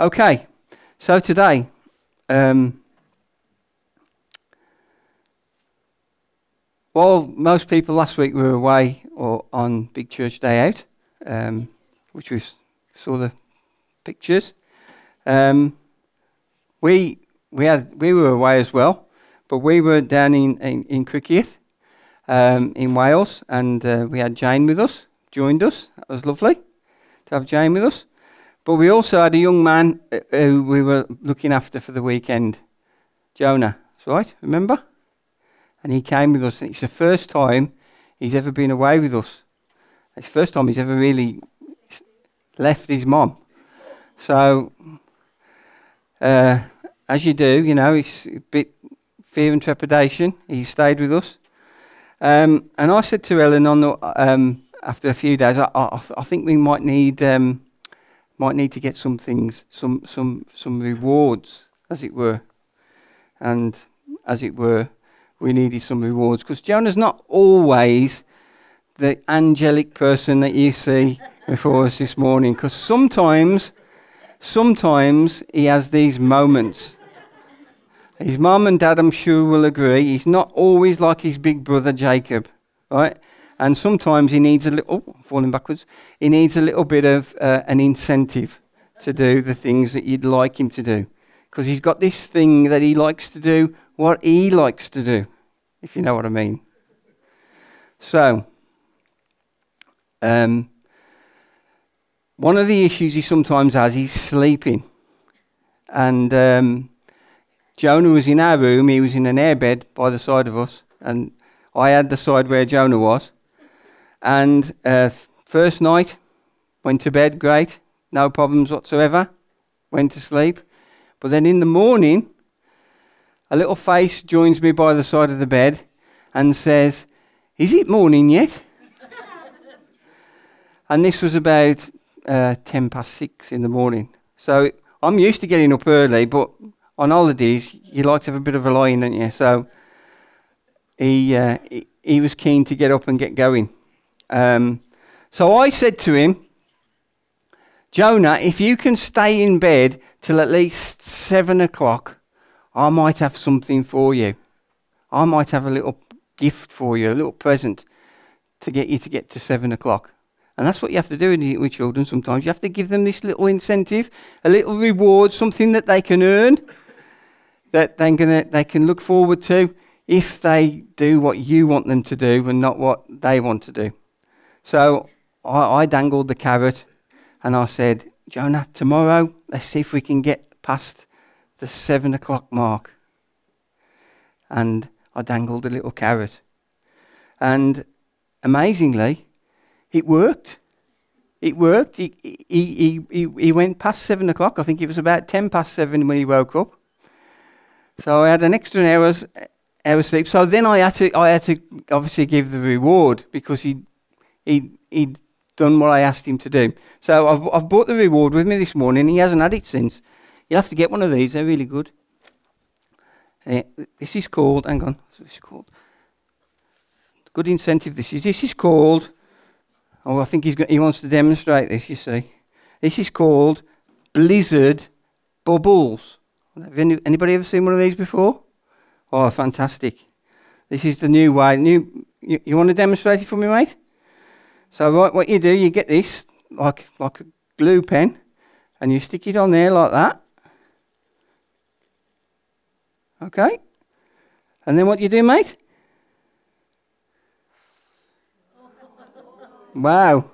Okay, so today, um, while most people last week were away or on Big Church Day Out, um, which we saw the pictures, um, we we had we were away as well, but we were down in in, in Criccieth, um, in Wales, and uh, we had Jane with us, joined us. That was lovely to have Jane with us. But we also had a young man uh, who we were looking after for the weekend, Jonah. That's right, remember? And he came with us. And it's the first time he's ever been away with us. It's the first time he's ever really left his mom. So, uh, as you do, you know, it's a bit fear and trepidation. He stayed with us. Um, and I said to Ellen on the, um, after a few days, I, I, I think we might need um, might need to get some things, some some some rewards, as it were, and as it were, we needed some rewards because Jonah's not always the angelic person that you see before us this morning. Because sometimes, sometimes he has these moments. His mum and dad, I'm sure, will agree. He's not always like his big brother Jacob, right? And sometimes he needs a little, oh, falling backwards, he needs a little bit of uh, an incentive to do the things that you'd like him to do. Because he's got this thing that he likes to do, what he likes to do, if you know what I mean. So, um, one of the issues he sometimes has, is sleeping. And um, Jonah was in our room, he was in an airbed by the side of us, and I had the side where Jonah was. And uh, first night, went to bed, great, no problems whatsoever, went to sleep. But then in the morning, a little face joins me by the side of the bed and says, Is it morning yet? and this was about uh, 10 past six in the morning. So I'm used to getting up early, but on holidays, you like to have a bit of a line, don't you? So he, uh, he was keen to get up and get going. Um, so I said to him, Jonah, if you can stay in bed till at least seven o'clock, I might have something for you. I might have a little gift for you, a little present to get you to get to seven o'clock. And that's what you have to do with children sometimes. You have to give them this little incentive, a little reward, something that they can earn, that can, they can look forward to if they do what you want them to do and not what they want to do. So I, I dangled the carrot and I said, Jonah, tomorrow, let's see if we can get past the seven o'clock mark. And I dangled a little carrot. And amazingly, it worked. It worked. He, he, he, he, went past seven o'clock. I think it was about ten past seven when he woke up. So I had an extra hour's hour sleep. So then I had to I had to obviously give the reward because he he, he'd done what I asked him to do. So I've, I've brought the reward with me this morning. He hasn't had it since. You'll have to get one of these. They're really good. Uh, this is called, hang on, what's this called? Good incentive. This is, this is called, oh, I think he's got, he wants to demonstrate this, you see. This is called Blizzard Bubbles. Have any, anybody ever seen one of these before? Oh, fantastic. This is the new way. New, you, you want to demonstrate it for me, mate? So what, what you do, you get this like like a glue pen, and you stick it on there like that. Okay. And then what you do, mate? wow.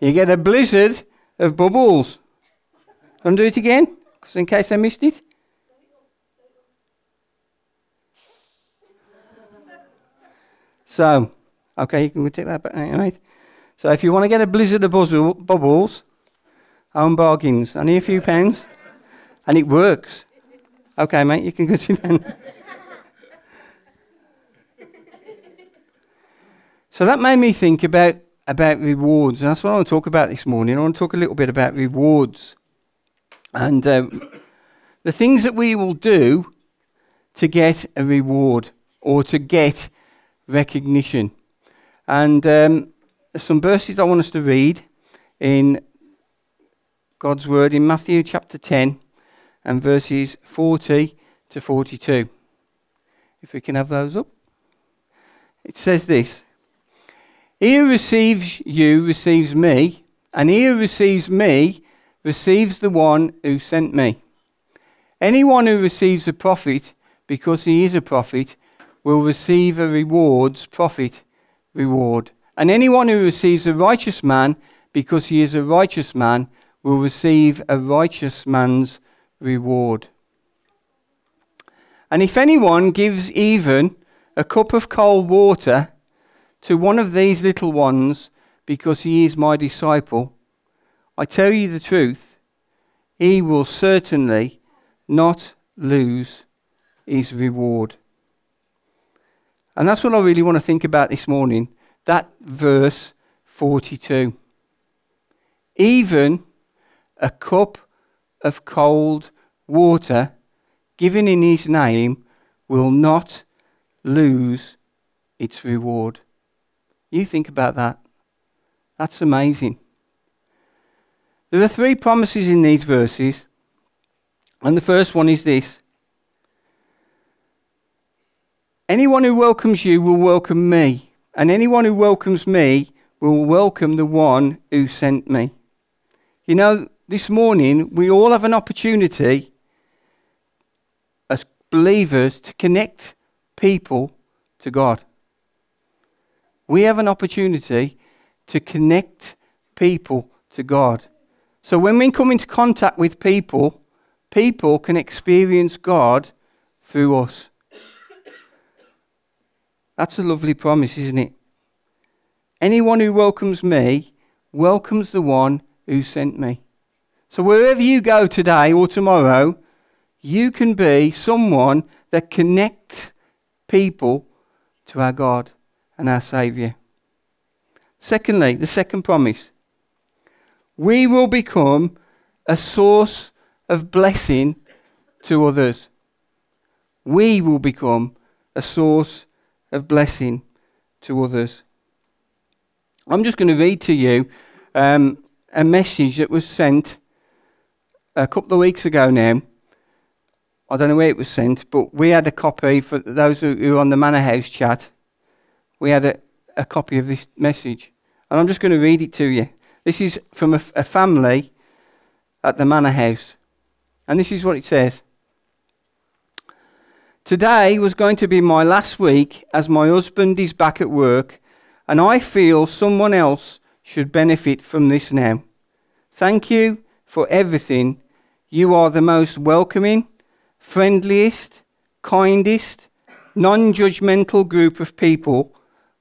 You get a blizzard of bubbles. Want to do it again? Because in case I missed it. So, okay, you can take that back, right? So if you want to get a blizzard of buzzle, bubbles, own bargains, only a few pounds, and it works. Okay, mate, you can go to then. so that made me think about, about rewards, and that's what I want to talk about this morning. I want to talk a little bit about rewards and um, the things that we will do to get a reward or to get recognition. And um, some verses I want us to read in God's word in Matthew chapter 10 and verses 40 to 42. If we can have those up. It says this He who receives you receives me, and he who receives me receives the one who sent me. Anyone who receives a prophet because he is a prophet will receive a reward's prophet reward. And anyone who receives a righteous man because he is a righteous man will receive a righteous man's reward. And if anyone gives even a cup of cold water to one of these little ones because he is my disciple, I tell you the truth, he will certainly not lose his reward. And that's what I really want to think about this morning. That verse 42. Even a cup of cold water given in his name will not lose its reward. You think about that. That's amazing. There are three promises in these verses, and the first one is this Anyone who welcomes you will welcome me, and anyone who welcomes me will welcome the one who sent me. You know, this morning we all have an opportunity as believers to connect people to God. We have an opportunity to connect people to God. So when we come into contact with people, people can experience God through us. That's a lovely promise, isn't it? Anyone who welcomes me welcomes the one who sent me. So wherever you go today or tomorrow, you can be someone that connects people to our God and our Saviour. Secondly, the second promise we will become a source of blessing to others. We will become a source of blessing to others. I'm just going to read to you um, a message that was sent a couple of weeks ago now. I don't know where it was sent, but we had a copy for those who were on the Manor House chat. We had a, a copy of this message. And I'm just going to read it to you. This is from a, a family at the Manor House. And this is what it says. Today was going to be my last week as my husband is back at work, and I feel someone else should benefit from this now. Thank you for everything. You are the most welcoming, friendliest, kindest, non judgmental group of people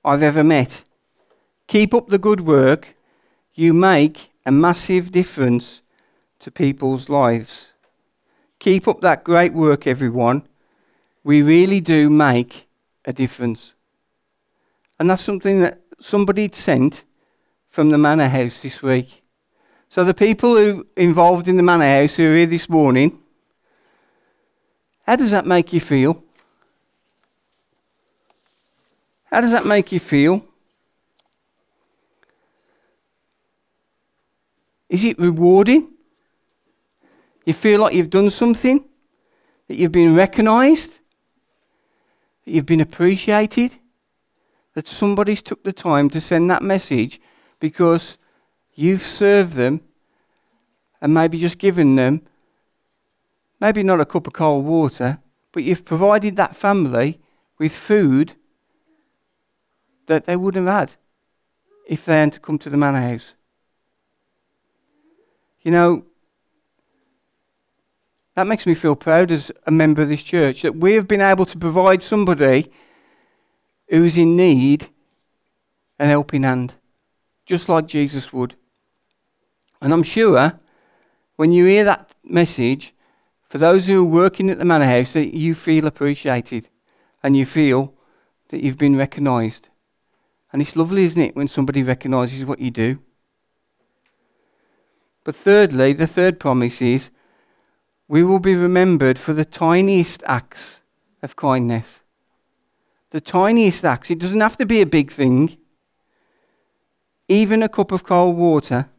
I've ever met. Keep up the good work. You make a massive difference to people's lives. Keep up that great work, everyone. We really do make a difference. And that's something that somebody sent from the Manor House this week. So the people who involved in the Manor House who are here this morning, how does that make you feel? How does that make you feel? Is it rewarding? You feel like you've done something? That you've been recognized? You've been appreciated? That somebody's took the time to send that message because you've served them and maybe just given them, maybe not a cup of cold water, but you've provided that family with food that they wouldn't have had if they hadn't come to the manor house. You know, that makes me feel proud as a member of this church that we have been able to provide somebody who's in need an helping hand, just like Jesus would. And I'm sure when you hear that message, for those who are working at the Manor House, that you feel appreciated and you feel that you've been recognised. And it's lovely, isn't it, when somebody recognises what you do? But thirdly, the third promise is we will be remembered for the tiniest acts of kindness. The tiniest acts. It doesn't have to be a big thing, even a cup of cold water.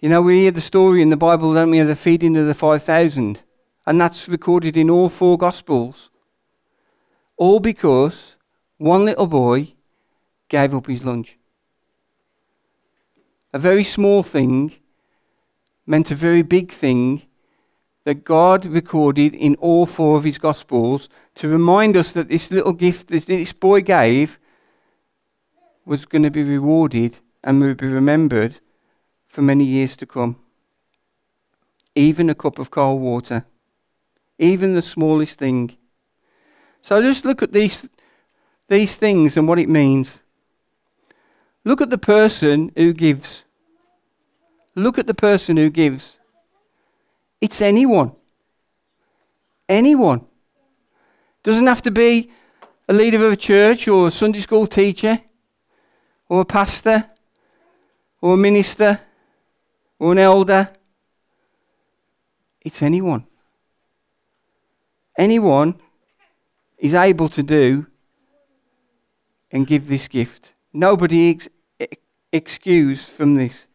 You know, we hear the story in the Bible, don't we, of the feeding of the 5,000. And that's recorded in all four Gospels. All because one little boy gave up his lunch. A very small thing meant a very big thing that God recorded in all four of his Gospels to remind us that this little gift that this boy gave was going to be rewarded and would be remembered for many years to come. Even a cup of cold water, even the smallest thing. So just look at these, these things and what it means. Look at the person who gives. Look at the person who gives. It's anyone. Anyone. Doesn't have to be a leader of a church or a Sunday school teacher or a pastor or a minister or an elder. It's anyone. Anyone is able to do and give this gift. Nobody ex- excused from this.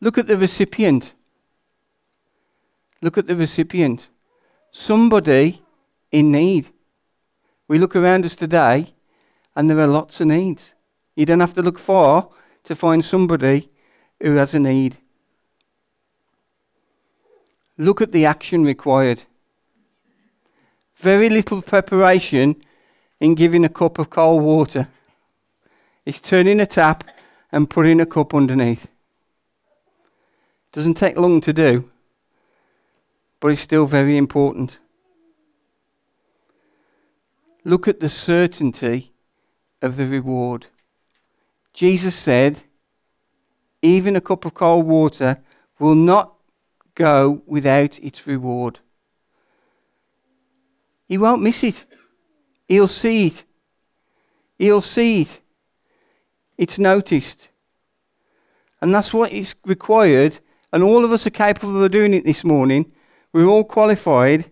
Look at the recipient. Look at the recipient. Somebody in need. We look around us today and there are lots of needs. You don't have to look far to find somebody who has a need. Look at the action required. Very little preparation in giving a cup of cold water. It's turning a tap and putting a cup underneath. Doesn't take long to do, but it's still very important. Look at the certainty of the reward. Jesus said, even a cup of cold water will not go without its reward. He won't miss it. He'll see it. He'll see it. It's noticed. And that's what is required. And all of us are capable of doing it this morning. We're all qualified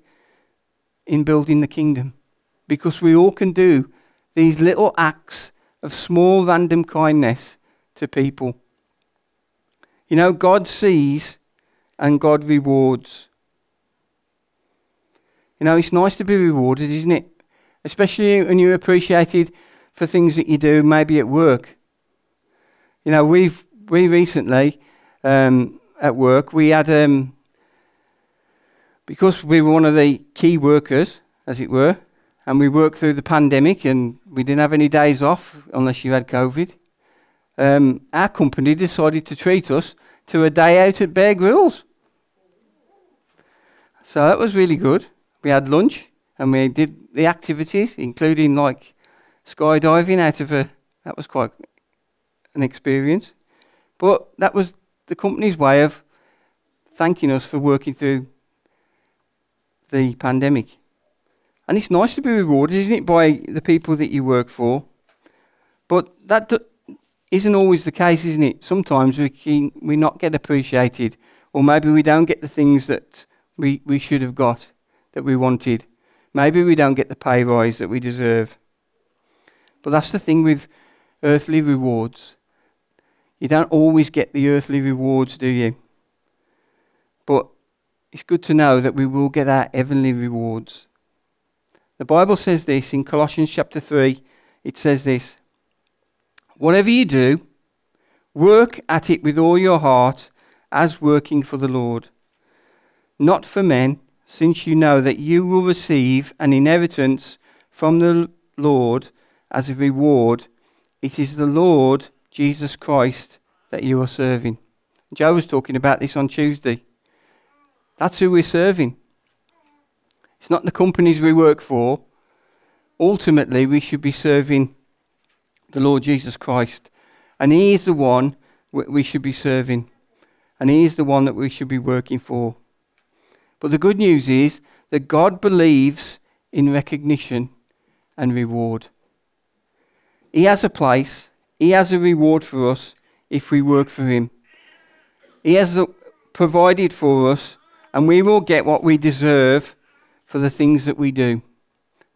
in building the kingdom because we all can do these little acts of small random kindness to people. You know, God sees and God rewards. You know, it's nice to be rewarded, isn't it? Especially when you're appreciated for things that you do, maybe at work. You know, we've we recently um, at work we had um, because we were one of the key workers, as it were, and we worked through the pandemic, and we didn't have any days off unless you had COVID um, our company decided to treat us to a day out at Bear Grylls. So that was really good. We had lunch and we did the activities, including like skydiving out of a. That was quite an experience. But that was the company's way of thanking us for working through the pandemic. And it's nice to be rewarded, isn't it, by the people that you work for? But that isn't always the case, isn't it? Sometimes we can, we not get appreciated, or maybe we don't get the things that we, we should have got, that we wanted. Maybe we don't get the pay rise that we deserve. But that's the thing with earthly rewards. You don't always get the earthly rewards, do you? But it's good to know that we will get our heavenly rewards. The Bible says this in Colossians chapter 3. It says this Whatever you do, work at it with all your heart as working for the Lord, not for men, since you know that you will receive an inheritance from the Lord as a reward. It is the Lord Jesus Christ that you are serving. Joe was talking about this on Tuesday. That's who we're serving. It's not the companies we work for. Ultimately, we should be serving the Lord Jesus Christ. And He is the one we should be serving. And He is the one that we should be working for. But the good news is that God believes in recognition and reward. He has a place, He has a reward for us if we work for Him. He has provided for us, and we will get what we deserve for the things that we do.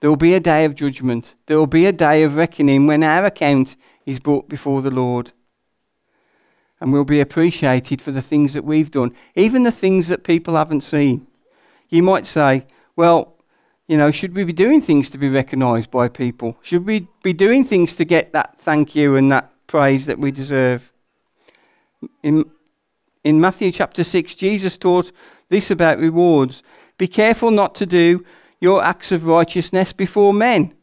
There will be a day of judgment. There will be a day of reckoning when our account is brought before the Lord. and we'll be appreciated for the things that we've done, even the things that people haven't seen. You might say, well, you know, should we be doing things to be recognised by people? Should we be doing things to get that thank you and that praise that we deserve? In, in Matthew chapter 6, Jesus taught this about rewards Be careful not to do your acts of righteousness before men,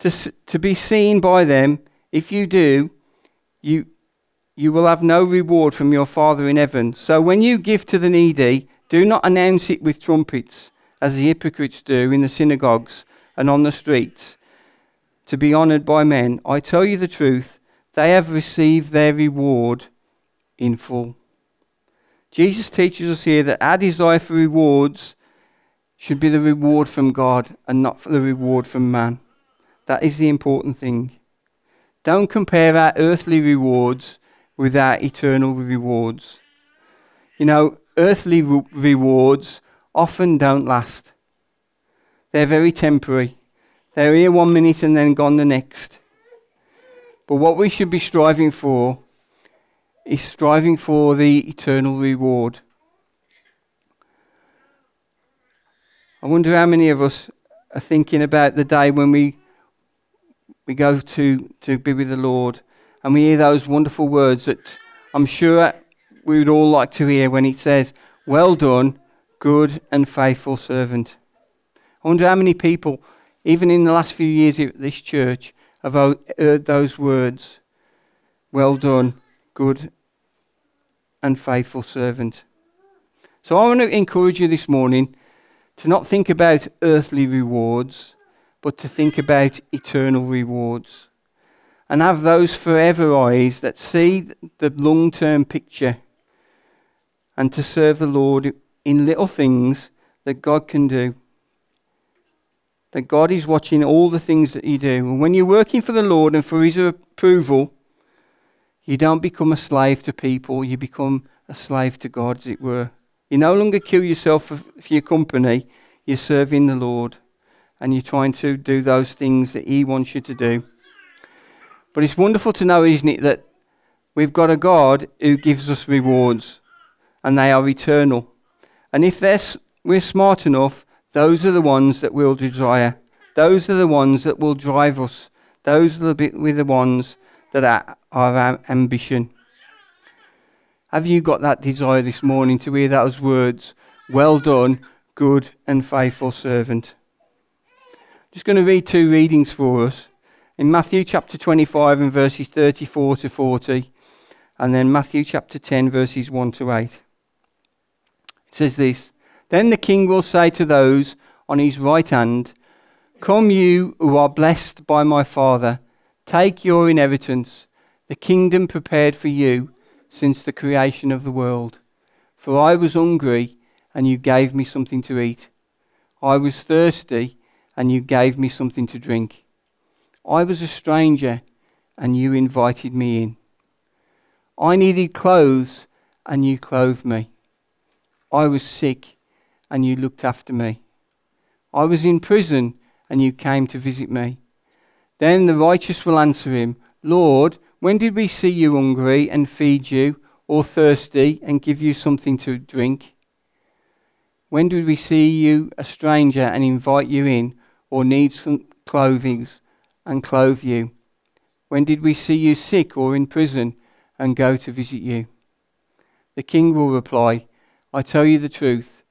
to, to be seen by them. If you do, you, you will have no reward from your Father in heaven. So when you give to the needy, do not announce it with trumpets, as the hypocrites do in the synagogues and on the streets, to be honoured by men. I tell you the truth, they have received their reward in full. Jesus teaches us here that our desire for rewards should be the reward from God and not for the reward from man. That is the important thing. Don't compare our earthly rewards with our eternal rewards. You know, earthly re- rewards often don't last. They're very temporary. They're here one minute and then gone the next. But what we should be striving for is striving for the eternal reward. I wonder how many of us are thinking about the day when we we go to, to be with the Lord and we hear those wonderful words that I'm sure we would all like to hear when He says, Well done, good and faithful servant. I wonder how many people, even in the last few years at this church, have heard those words, Well done, good and faithful servant. So I want to encourage you this morning to not think about earthly rewards, but to think about eternal rewards. And have those forever eyes that see the long term picture and to serve the Lord in little things that God can do. That God is watching all the things that you do. And when you're working for the Lord and for His approval, you don't become a slave to people, you become a slave to God, as it were. You no longer kill yourself for, for your company, you're serving the Lord and you're trying to do those things that He wants you to do. But it's wonderful to know, isn't it, that we've got a God who gives us rewards and they are eternal. And if we're smart enough, those are the ones that we'll desire. Those are the ones that will drive us. Those are the, the ones that are, our ambition. Have you got that desire this morning to hear those words? Well done, good and faithful servant. Just going to read two readings for us. In Matthew chapter 25 and verses 34 to 40, and then Matthew chapter 10 verses 1 to 8. Says this Then the king will say to those on his right hand, Come, you who are blessed by my Father, take your inheritance, the kingdom prepared for you since the creation of the world. For I was hungry, and you gave me something to eat. I was thirsty, and you gave me something to drink. I was a stranger, and you invited me in. I needed clothes, and you clothed me. I was sick, and you looked after me. I was in prison, and you came to visit me. Then the righteous will answer him, Lord, when did we see you hungry and feed you, or thirsty and give you something to drink? When did we see you a stranger and invite you in, or need some clothing and clothe you? When did we see you sick or in prison and go to visit you? The king will reply, I tell you the truth.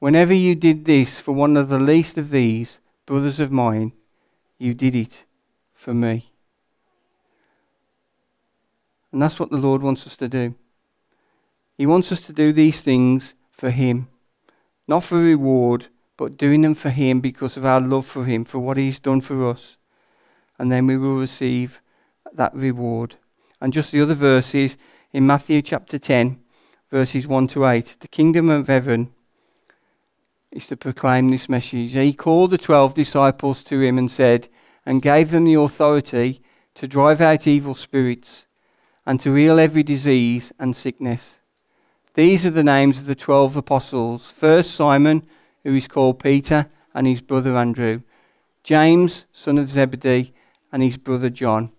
Whenever you did this for one of the least of these, brothers of mine, you did it for me. And that's what the Lord wants us to do. He wants us to do these things for Him, not for reward, but doing them for Him because of our love for Him, for what He's done for us. And then we will receive that reward. And just the other verses in Matthew chapter 10, verses 1 to 8. The kingdom of heaven is to proclaim this message. He called the twelve disciples to him and said, and gave them the authority to drive out evil spirits and to heal every disease and sickness. These are the names of the twelve apostles. First, Simon, who is called Peter, and his brother Andrew. James, son of Zebedee, and his brother John.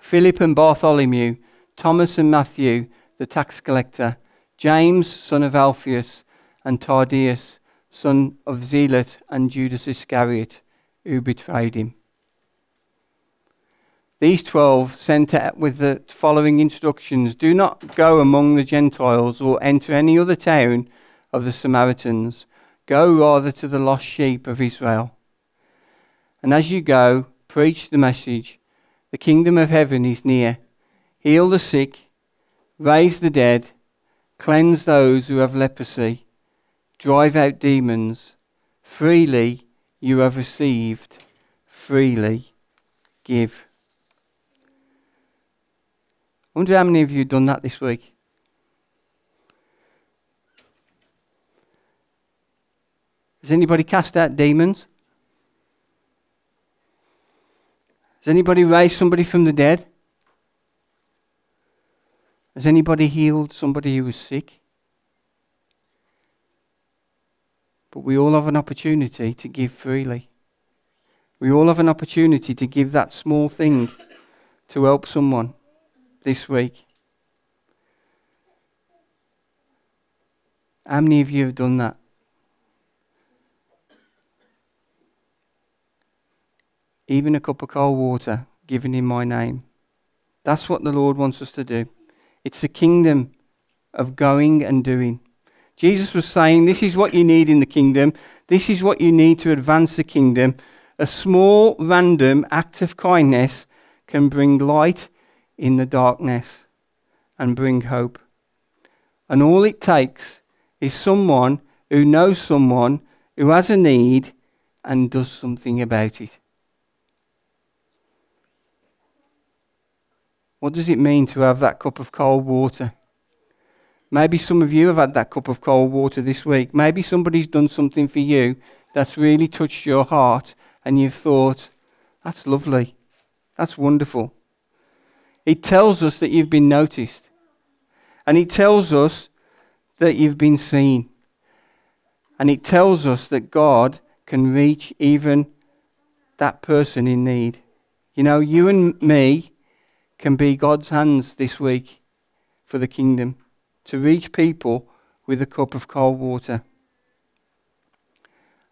Philip and Bartholomew, Thomas and Matthew, the tax collector, James, son of Alphaeus, and Thaddeus, son of Zealot, and Judas Iscariot, who betrayed him. These twelve sent out with the following instructions Do not go among the Gentiles or enter any other town of the Samaritans. Go rather to the lost sheep of Israel. And as you go, preach the message the kingdom of heaven is near. Heal the sick, raise the dead, cleanse those who have leprosy, drive out demons. Freely you have received, freely give. I wonder how many of you have done that this week? Has anybody cast out demons? Has anybody raised somebody from the dead? Has anybody healed somebody who was sick? But we all have an opportunity to give freely. We all have an opportunity to give that small thing to help someone this week. How many of you have done that? Even a cup of cold water given in my name. That's what the Lord wants us to do. It's the kingdom of going and doing. Jesus was saying, This is what you need in the kingdom. This is what you need to advance the kingdom. A small, random act of kindness can bring light in the darkness and bring hope. And all it takes is someone who knows someone who has a need and does something about it. What does it mean to have that cup of cold water? Maybe some of you have had that cup of cold water this week. Maybe somebody's done something for you that's really touched your heart and you've thought, that's lovely. That's wonderful. It tells us that you've been noticed. And it tells us that you've been seen. And it tells us that God can reach even that person in need. You know, you and me can be God's hands this week for the kingdom to reach people with a cup of cold water.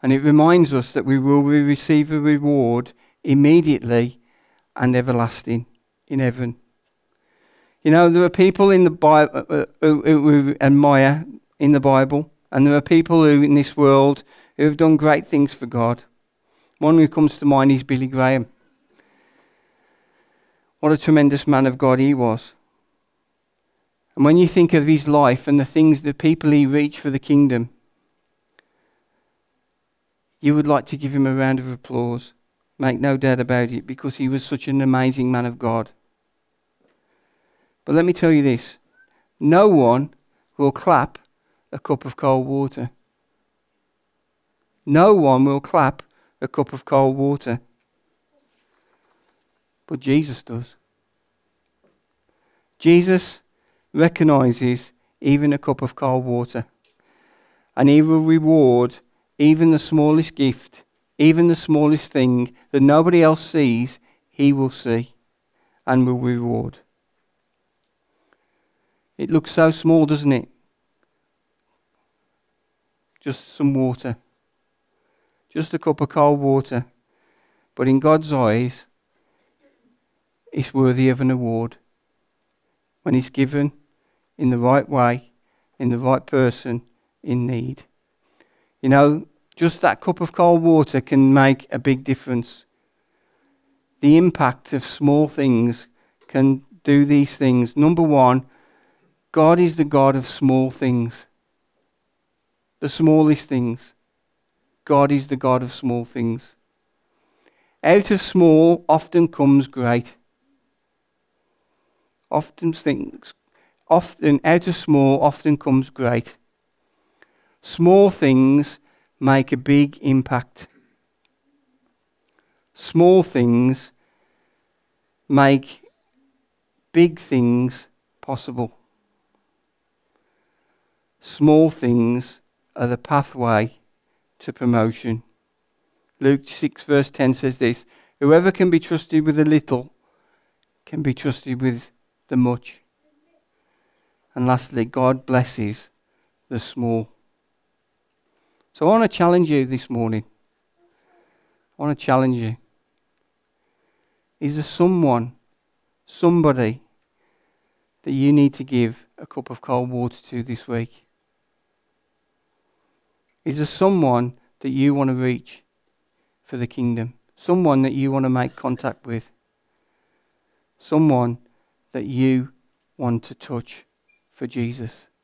And it reminds us that we will receive a reward immediately and everlasting in heaven. You know, there are people in the Bible uh, uh, who, who admire in the Bible, and there are people who in this world who have done great things for God. One who comes to mind is Billy Graham. What a tremendous man of God he was. And when you think of his life and the things, the people he reached for the kingdom, you would like to give him a round of applause. Make no doubt about it, because he was such an amazing man of God. But let me tell you this no one will clap a cup of cold water. No one will clap a cup of cold water. But Jesus does. Jesus recognizes even a cup of cold water. And he will reward even the smallest gift, even the smallest thing that nobody else sees, he will see and will reward. It looks so small, doesn't it? Just some water. Just a cup of cold water. But in God's eyes, it's worthy of an award. When it's given in the right way, in the right person, in need. You know, just that cup of cold water can make a big difference. The impact of small things can do these things. Number one, God is the God of small things, the smallest things. God is the God of small things. Out of small often comes great. Often things, often out of small often comes great. Small things make a big impact. Small things make big things possible. Small things are the pathway to promotion. Luke 6, verse 10 says this Whoever can be trusted with a little can be trusted with the much. And lastly, God blesses the small. So I want to challenge you this morning. I want to challenge you. Is there someone, somebody, that you need to give a cup of cold water to this week? Is there someone that you want to reach for the kingdom? Someone that you want to make contact with? Someone that you want to touch for Jesus?